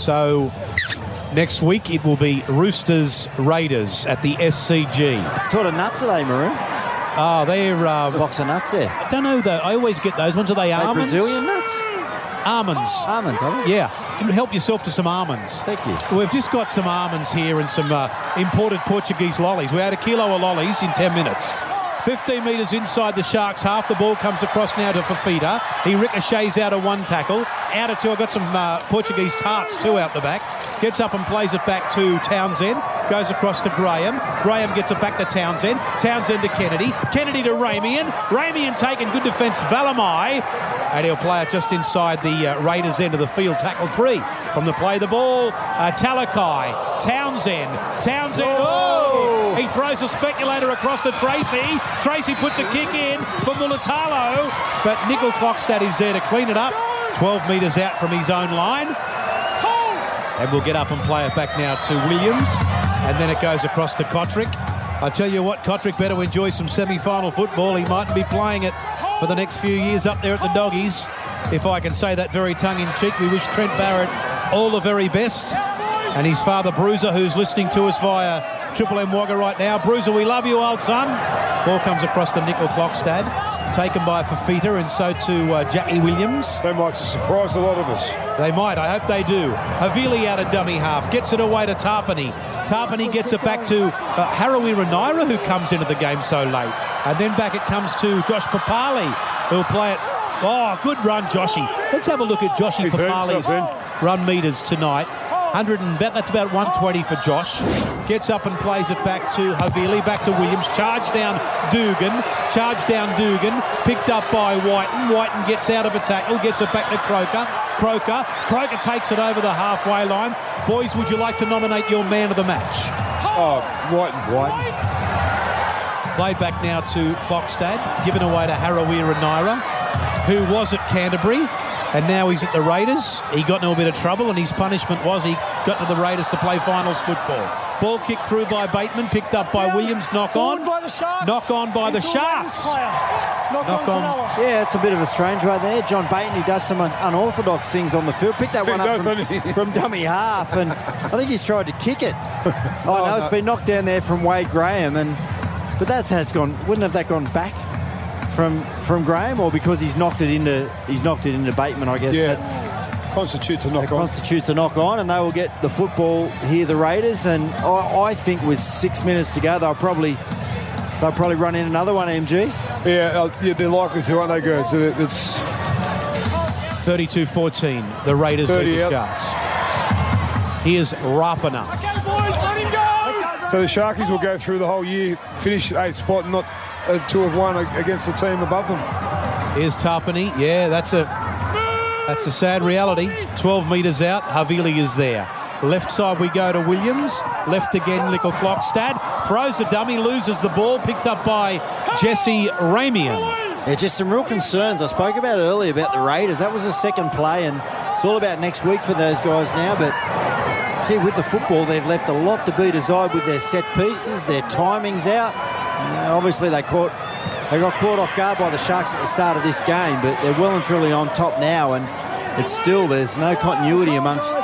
So next week it will be Roosters Raiders at the SCG. What of nuts are they, Maroon? Oh, they're. Um, Box of nuts there. I don't know though. I always get those ones. Are they They almonds? Brazilian nuts? Almonds. Almonds, are they? Yeah. Help yourself to some almonds. Thank you. We've just got some almonds here and some uh, imported Portuguese lollies. We had a kilo of lollies in 10 minutes. 15 metres inside the Sharks half. The ball comes across now to Fifita. He ricochets out of one tackle. Out of two. I've got some uh, Portuguese tarts too out the back. Gets up and plays it back to Townsend. Goes across to Graham. Graham gets it back to Townsend. Townsend to Kennedy. Kennedy to Ramien. Ramien taking good defence. Valemei. And he'll play it just inside the uh, Raiders end of the field. Tackle three from the play the ball. Uh, Talakai. Townsend. Townsend. Oh! He throws a speculator across to Tracey. Tracey puts a kick in for Mulitalo. But Nicoll-Klokstad is there to clean it up. 12 metres out from his own line. And we'll get up and play it back now to Williams. And then it goes across to Cotric. I tell you what, Cotric better enjoy some semi-final football. He mightn't be playing it for the next few years up there at the Doggies. If I can say that very tongue-in-cheek, we wish Trent Barrett all the very best. And his father, Bruiser, who's listening to us via Triple M Wagga right now. Bruiser, we love you, old son. Ball comes across to Nicoll-Klokstad. Taken by Fifita and so to uh, Jackie Williams. They might surprise a lot of us. They might. I hope they do. Havili out of dummy half. Gets it away to Tapine. Tapine gets it back to uh, Harawira-Naera, who comes into the game so late. And then back it comes to Josh Papalii, who'll play it. Oh, good run, Joshy. Let's have a look at Joshy Papalii's run meters tonight. 100 and bet that's about 120 for Josh. Gets up and plays it back to Havili, back to Williams. Charge down Dugan. Charge down Dugan. Picked up by Wighton. Wighton gets out of a tackle. Gets it back to Croker. Croker. Croker takes it over the halfway line. Boys, would you like to nominate your man of the match? Oh, White. White. Played back now to Klokstad. Given away to Harawira-Naera, who was at Canterbury. And now he's at the Raiders. He got in a bit of trouble, and his punishment was he got to the Raiders to play finals football. Ball kicked through by Bateman, picked up by Williams, knock on. by the Sharks. Knock on by the Into a Raiders Sharks. Knock, Knock on. on. Yeah, it's a bit of a strange one there. John Bateman, he does some un- unorthodox things on the field. Picked that one up from, from dummy half, and I think he's tried to kick it. Oh, no, it's been knocked down there from Wade Graham, and but that has gone. Wouldn't have that gone back from from Graham, or because he's knocked it into he's knocked it into Bateman? I guess Yeah. that Constitutes a knock on. constitutes a knock on, and they will get the football here, the Raiders. And I, I think with six minutes to go, they'll probably they'll probably run in another one. MG. Yeah, uh, yeah, they're likely to, aren't they, Gerd? So it's 32-14. The Raiders 30 beat the out. Sharks. Here's Rapana. Okay, boys, let him go. so the Sharkies will go through the whole year, finish eighth spot, not uh, two of one against the team above them. Here's Tapine. Yeah, that's a that's a sad reality. 12 metres out. Havili is there. Left side we go to Williams. Left again, Nicoll-Klokstad. Throws the dummy, loses the ball. Picked up by Jesse Ramien. Yeah, just some real concerns. I spoke about it earlier about the Raiders. That was the second play, and it's all about next week for those guys now. But gee, with the football, they've left a lot to be desired with their set pieces, their timings out. Obviously, they caught they got caught off guard by the Sharks at the start of this game, but they're well and truly on top now, and it's still there's no continuity amongst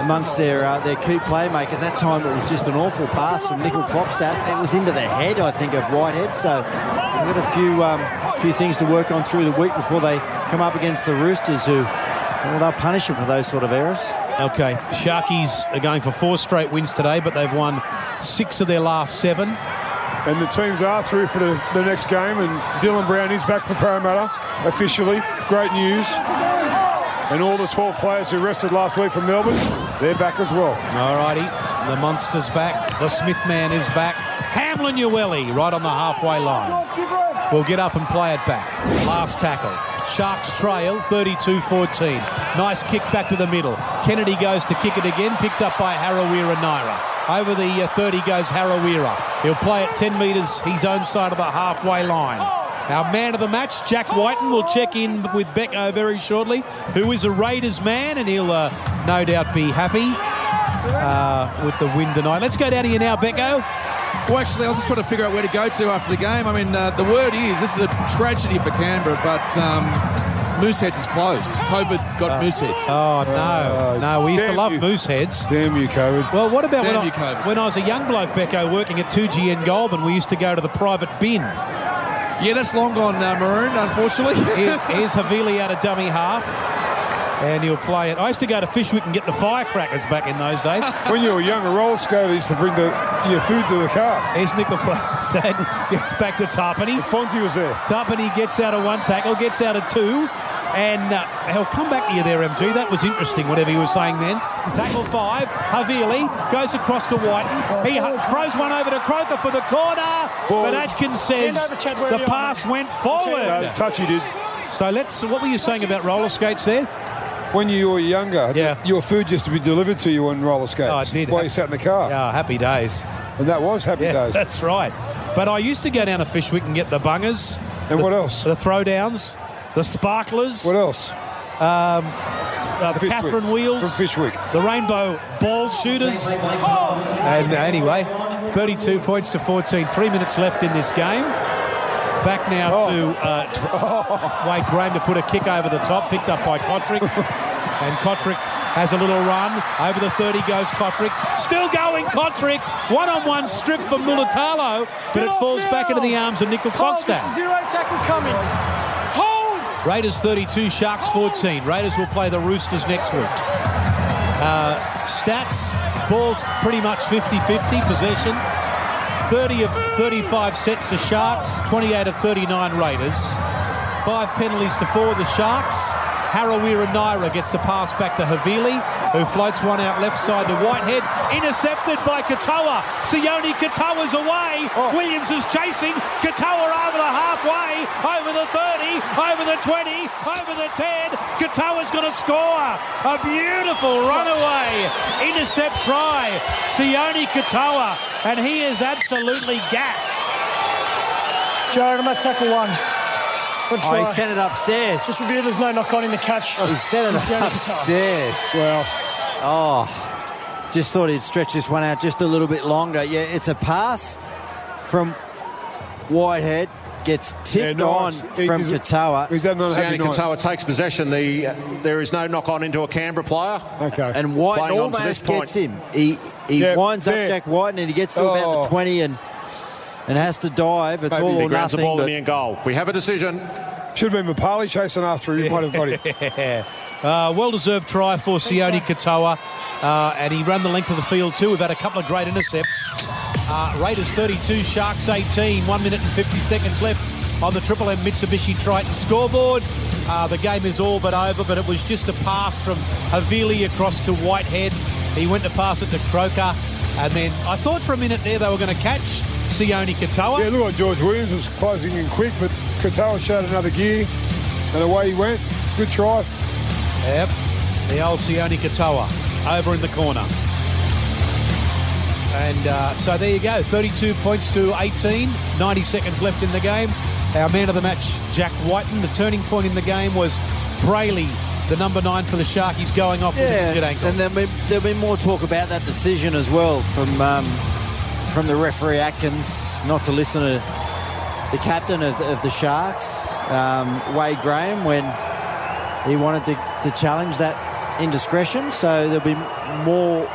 amongst their uh, their key playmakers. That time it was just an awful pass from Nicoll-Klokstad. It was into the head, I think, of Whitehead. So we've got a few um, few things to work on through the week before they come up against the Roosters, who well, they'll punish them for those sort of errors. Okay, Sharkies are going for four straight wins today, but they've won six of their last seven. And the teams are through for the, the next game, and Dylan Brown is back for Parramatta officially. Great news. And all the 12 players who rested last week from Melbourne, they're back as well. Alrighty, the monster's back. The Smith man is back. Hamlin Ueli right on the halfway line. We'll get up and play it back. Last tackle. Sharks trail 32-14. Nice kick back to the middle. Kennedy goes to kick it again, picked up by Harawira-Naera. Over the uh, 30 goes Harawira. He'll play at 10 metres his own side of the halfway line. Our man of the match, Jack Wighton, will check in with Becco very shortly, who is a Raiders man, and he'll uh, no doubt be happy uh, with the win tonight. Let's go down here now, Becco. Well, actually, I was just trying to figure out where to go to after the game. I mean, uh, the word is this is a tragedy for Canberra, but um, Mooseheads is closed. COVID got Mooseheads. Oh, no. no, we used to love you. Mooseheads. Damn you, COVID. Well, what about when Damn I, you, COVID. when I was a young bloke, Becco, working at 2GN Goulburn, we used to go to the private bin. Yeah, that's long gone uh, maroon, unfortunately. Here- Here's Havili out of dummy half. And he'll play it. I used to go to Fyshwick and get the firecrackers back in those days. When you were young, a roller skater used to bring the, your food to the car. Here's Nicoll-Klokstad. Gets back to Tapine. Fonzie was there. Tapine gets out of one tackle, gets out of two. And uh, he'll come back to you there, MG. That was interesting, whatever you were saying then. Tackle five. Havili goes across to Wighton. He throws one over to Croker for the corner. But Atkins says Hand over, Chad, where the pass went forward. Uh, touchy did. So let's. What were you saying about roller skates there? When you were younger, Yeah. your food used to be delivered to you on roller skates. Oh, it did. While you sat in the car. Ah, happy days. And that was happy Yeah, days. that's right. But I used to go down to Fyshwick and get the bungers, And what else? the throwdowns, the sparklers, What else? uh, the Fyshwick. Catherine wheels, From Fyshwick. the rainbow ball shooters. And anyway, 32 points to 14. Three minutes left in this game. Back now Oh. to uh, Wade Graham to put a kick over the top, picked up by Cotric. and Cotric has a little run. Over the 30 goes Cotric. Still going, Cotric. One-on-one strip for Mulitalo, but it falls back into the arms of Nickel this is zero tackle coming. Hold! Raiders 32, Sharks 14. Raiders will play the Roosters next week. Uh, stats, balls pretty much 50-50 possession. 30 of 35 sets to Sharks, 28 of 39 Raiders. Five penalties to four the Sharks. Harawira-Naera gets the pass back to Havili, who floats one out left side to Whitehead. Intercepted by Katoa. Sione Katoa's away. Oh. Williams is chasing. Katoa over the halfway, over the 30, over the 20, over the 10. Katoa's going to score. A beautiful runaway intercept try. Sione Katoa, and he is absolutely gassed. Jared, I'm at tackle one. Good Oh, he sent it upstairs. Just review there's no knock on in the catch. Oh, he sent it From Sione Katoa. upstairs. Well, Oh, just thought he'd stretch this one out just a little bit longer. Yeah, it's a pass from Whitehead. Gets tipped Yeah, on nice. from He's- Katoa. he's having an unhappy Sione night. Katoa takes possession. The uh, there is no knock on into a Canberra player. Okay. And White Playing on to almost this point. gets him. He he Yeah, winds up there. Jack White and he gets to about Oh. the 20 and and has to dive. It's Maybe all He or grounds the nothing. ball but- in the end goal. We have a decision. Should have been Mapali chasing after him. Might have got him. Uh, well-deserved try for Sione Katoa, uh, and he ran the length of the field too. We've had a couple of great intercepts. Uh, Raiders 32, Sharks 18. One minute and 50 seconds left on the Triple M Mitsubishi Triton scoreboard. Uh, the game is all but over, but it was just a pass from Havili across to Whitehead. He went to pass it to Croker, and then I thought for a minute there they were going to catch Sione Katoa. Yeah, look like George Williams was closing in quick, but Katoa showed another gear, and away he went. Good try. Yep. The old Sione Katoa over in the corner. And uh, so there you go. 32 points to 18. 90 seconds left in the game. Our man of the match, Jack Wighton. The turning point in the game was Brailey, the number nine for the Sharkies, going off with an injured ankle. and there'll be, there'll be more talk about that decision as well from um, from the referee Atkins, not to listen to the captain of, of the Sharks, um, Wade Graham, when he wanted to, to challenge that indiscretion. So there'll be more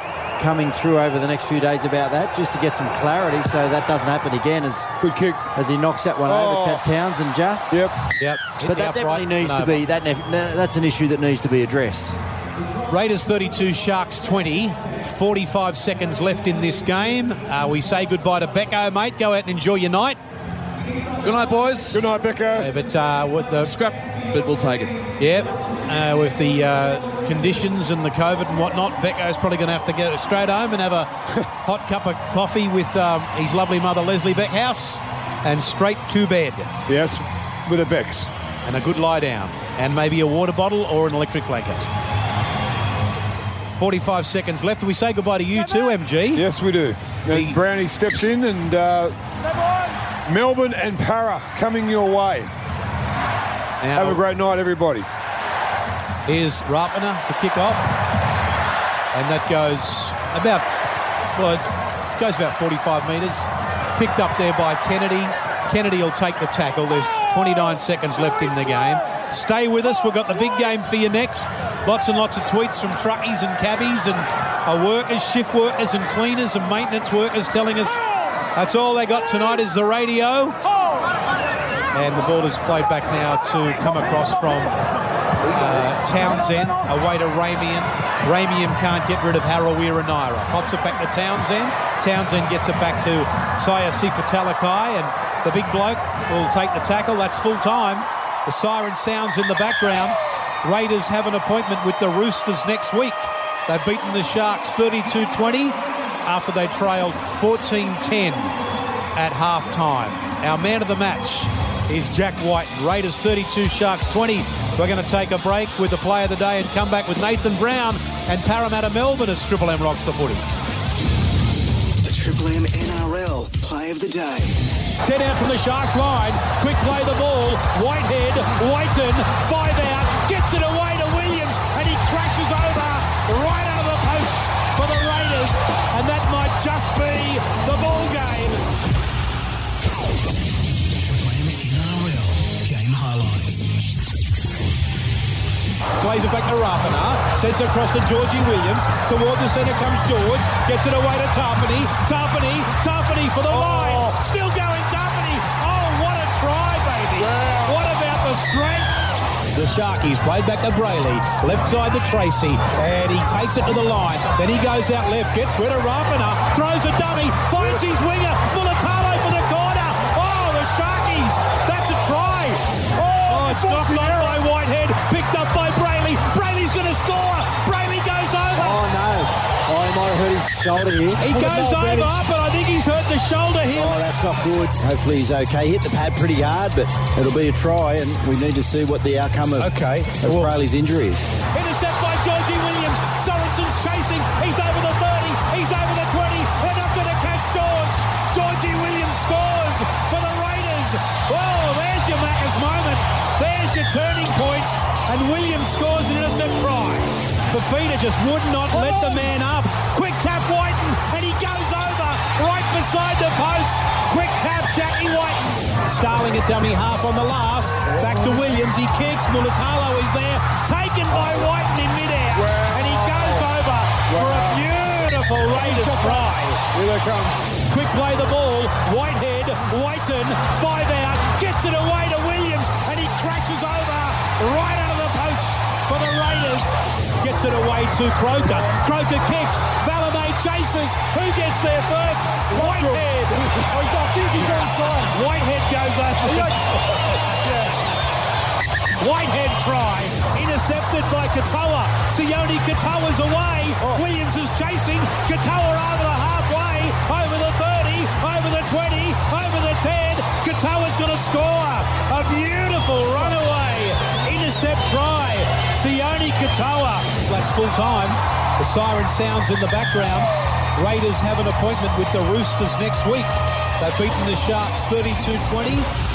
coming through over the next few days about that, just to get some clarity, so that doesn't happen again as Good kick. as he knocks that one Oh. over Chad Townsend just. Yep. Yep. Hit But that upright definitely needs and to be that. nef- That's an issue that needs to be addressed. Raiders 32, Sharks 20. 45 seconds left in this game. Uh, we say goodbye to Becco, mate. Go out and enjoy your night. Good night, boys. Good night, Becco. Uh, but uh, with the Scrap, but we'll take it. Yep. Uh, with the uh, conditions and the COVID and whatnot, Becco's probably going to have to go straight home and have a hot cup of coffee with um, his lovely mother, Leslie Beckhouse, and straight to bed Yes, with a Becks. and a good lie down and maybe a water bottle or an electric blanket. 45 seconds left. We say goodbye to you too, MG. Yes, we do. The- Brownie steps in, and uh, Melbourne and Para coming your way. Now, Have a great night, everybody. Here's Rapana to kick off. And that goes about, well, it goes about 45 metres. Picked up there by Kennedy. Kennedy will take the tackle. There's 29 seconds left in the game. Stay with us. We've got the big game for you next. Lots and lots of tweets from truckies and cabbies and uh, workers, shift workers and cleaners and maintenance workers telling us that's all they got tonight is the radio. And the ball is played back now to come across from uh, Townsend away to Ramien. Ramien can't get rid of Harawira-Naera. Pops it back to Townsend. Townsend gets it back to Saya Sifatalakai and the big bloke will take the tackle. That's full time. The siren sounds in the background. Raiders have an appointment with the Roosters next week. They've beaten the Sharks 32-20 after they trailed 14-10 at half time. Our man of the match is Jack White. Raiders 32, Sharks 20. We're going to take a break with the play of the day and come back with Nathan Brown and Parramatta Melbourne as Triple M rocks the footy. The Triple M NRL play of the day. 10 out from the Sharks line. Quick play the ball. Whitehead, Wighton, Plays it back to Rapana. Sends it across to Georgie Williams. Toward the centre comes George. Gets it away to Tapine. Tapine. Tapine for the line. Oh. Still going Tapine. Oh, what a try, baby. What about the strength? The Sharkies played back to Brailey. Left side to Tracey. And he takes it to the line. Then he goes out left. Gets rid of Rapana. Throws a dummy. Finds his winger. Mulitalo for the corner. Oh, the Sharkies. That's a try. Oh, oh it's knocked on by Whitehead. Picked up by Brailey. Might have hurt his shoulder here. He Look goes over, Bennett. but I think he's hurt the shoulder here. Oh, that's not good. Hopefully he's okay. Hit the pad pretty hard, but it'll be a try, and we need to see what the outcome of, Okay. of Well- Brailey's injury is. Intercept by Georgie Williams. Sorensen's chasing. He's over the 30. He's over the 20. They're not going to catch George. Georgie Williams scores for the Raiders. Oh, there's your Macca's moment. There's your turning point. And Williams scores an intercept try. Fifita just would not let the man up. Quick tap Wighton, and he goes over right beside the post. Quick tap Jackie Wighton. Starling at dummy half on the last. Back to Williams. He kicks. Mulitalo is there. Taken by Wighton in midair. And he goes over for a beautiful Raiders try. Here they come. Quick play the ball. Whitehead, Wighton, five out, gets it away to Williams, and he crashes over right Gets it away to Croker. Croker kicks. Valemei chases. Who gets there first? Whitehead. I think he's onside. Whitehead goes over. Whitehead try, intercepted by Katoa. Sione Katoa's away. Williams is chasing. Katoa Full time. The siren sounds in the background. Raiders have an appointment with the Roosters next week. They've beaten the Sharks 32-20.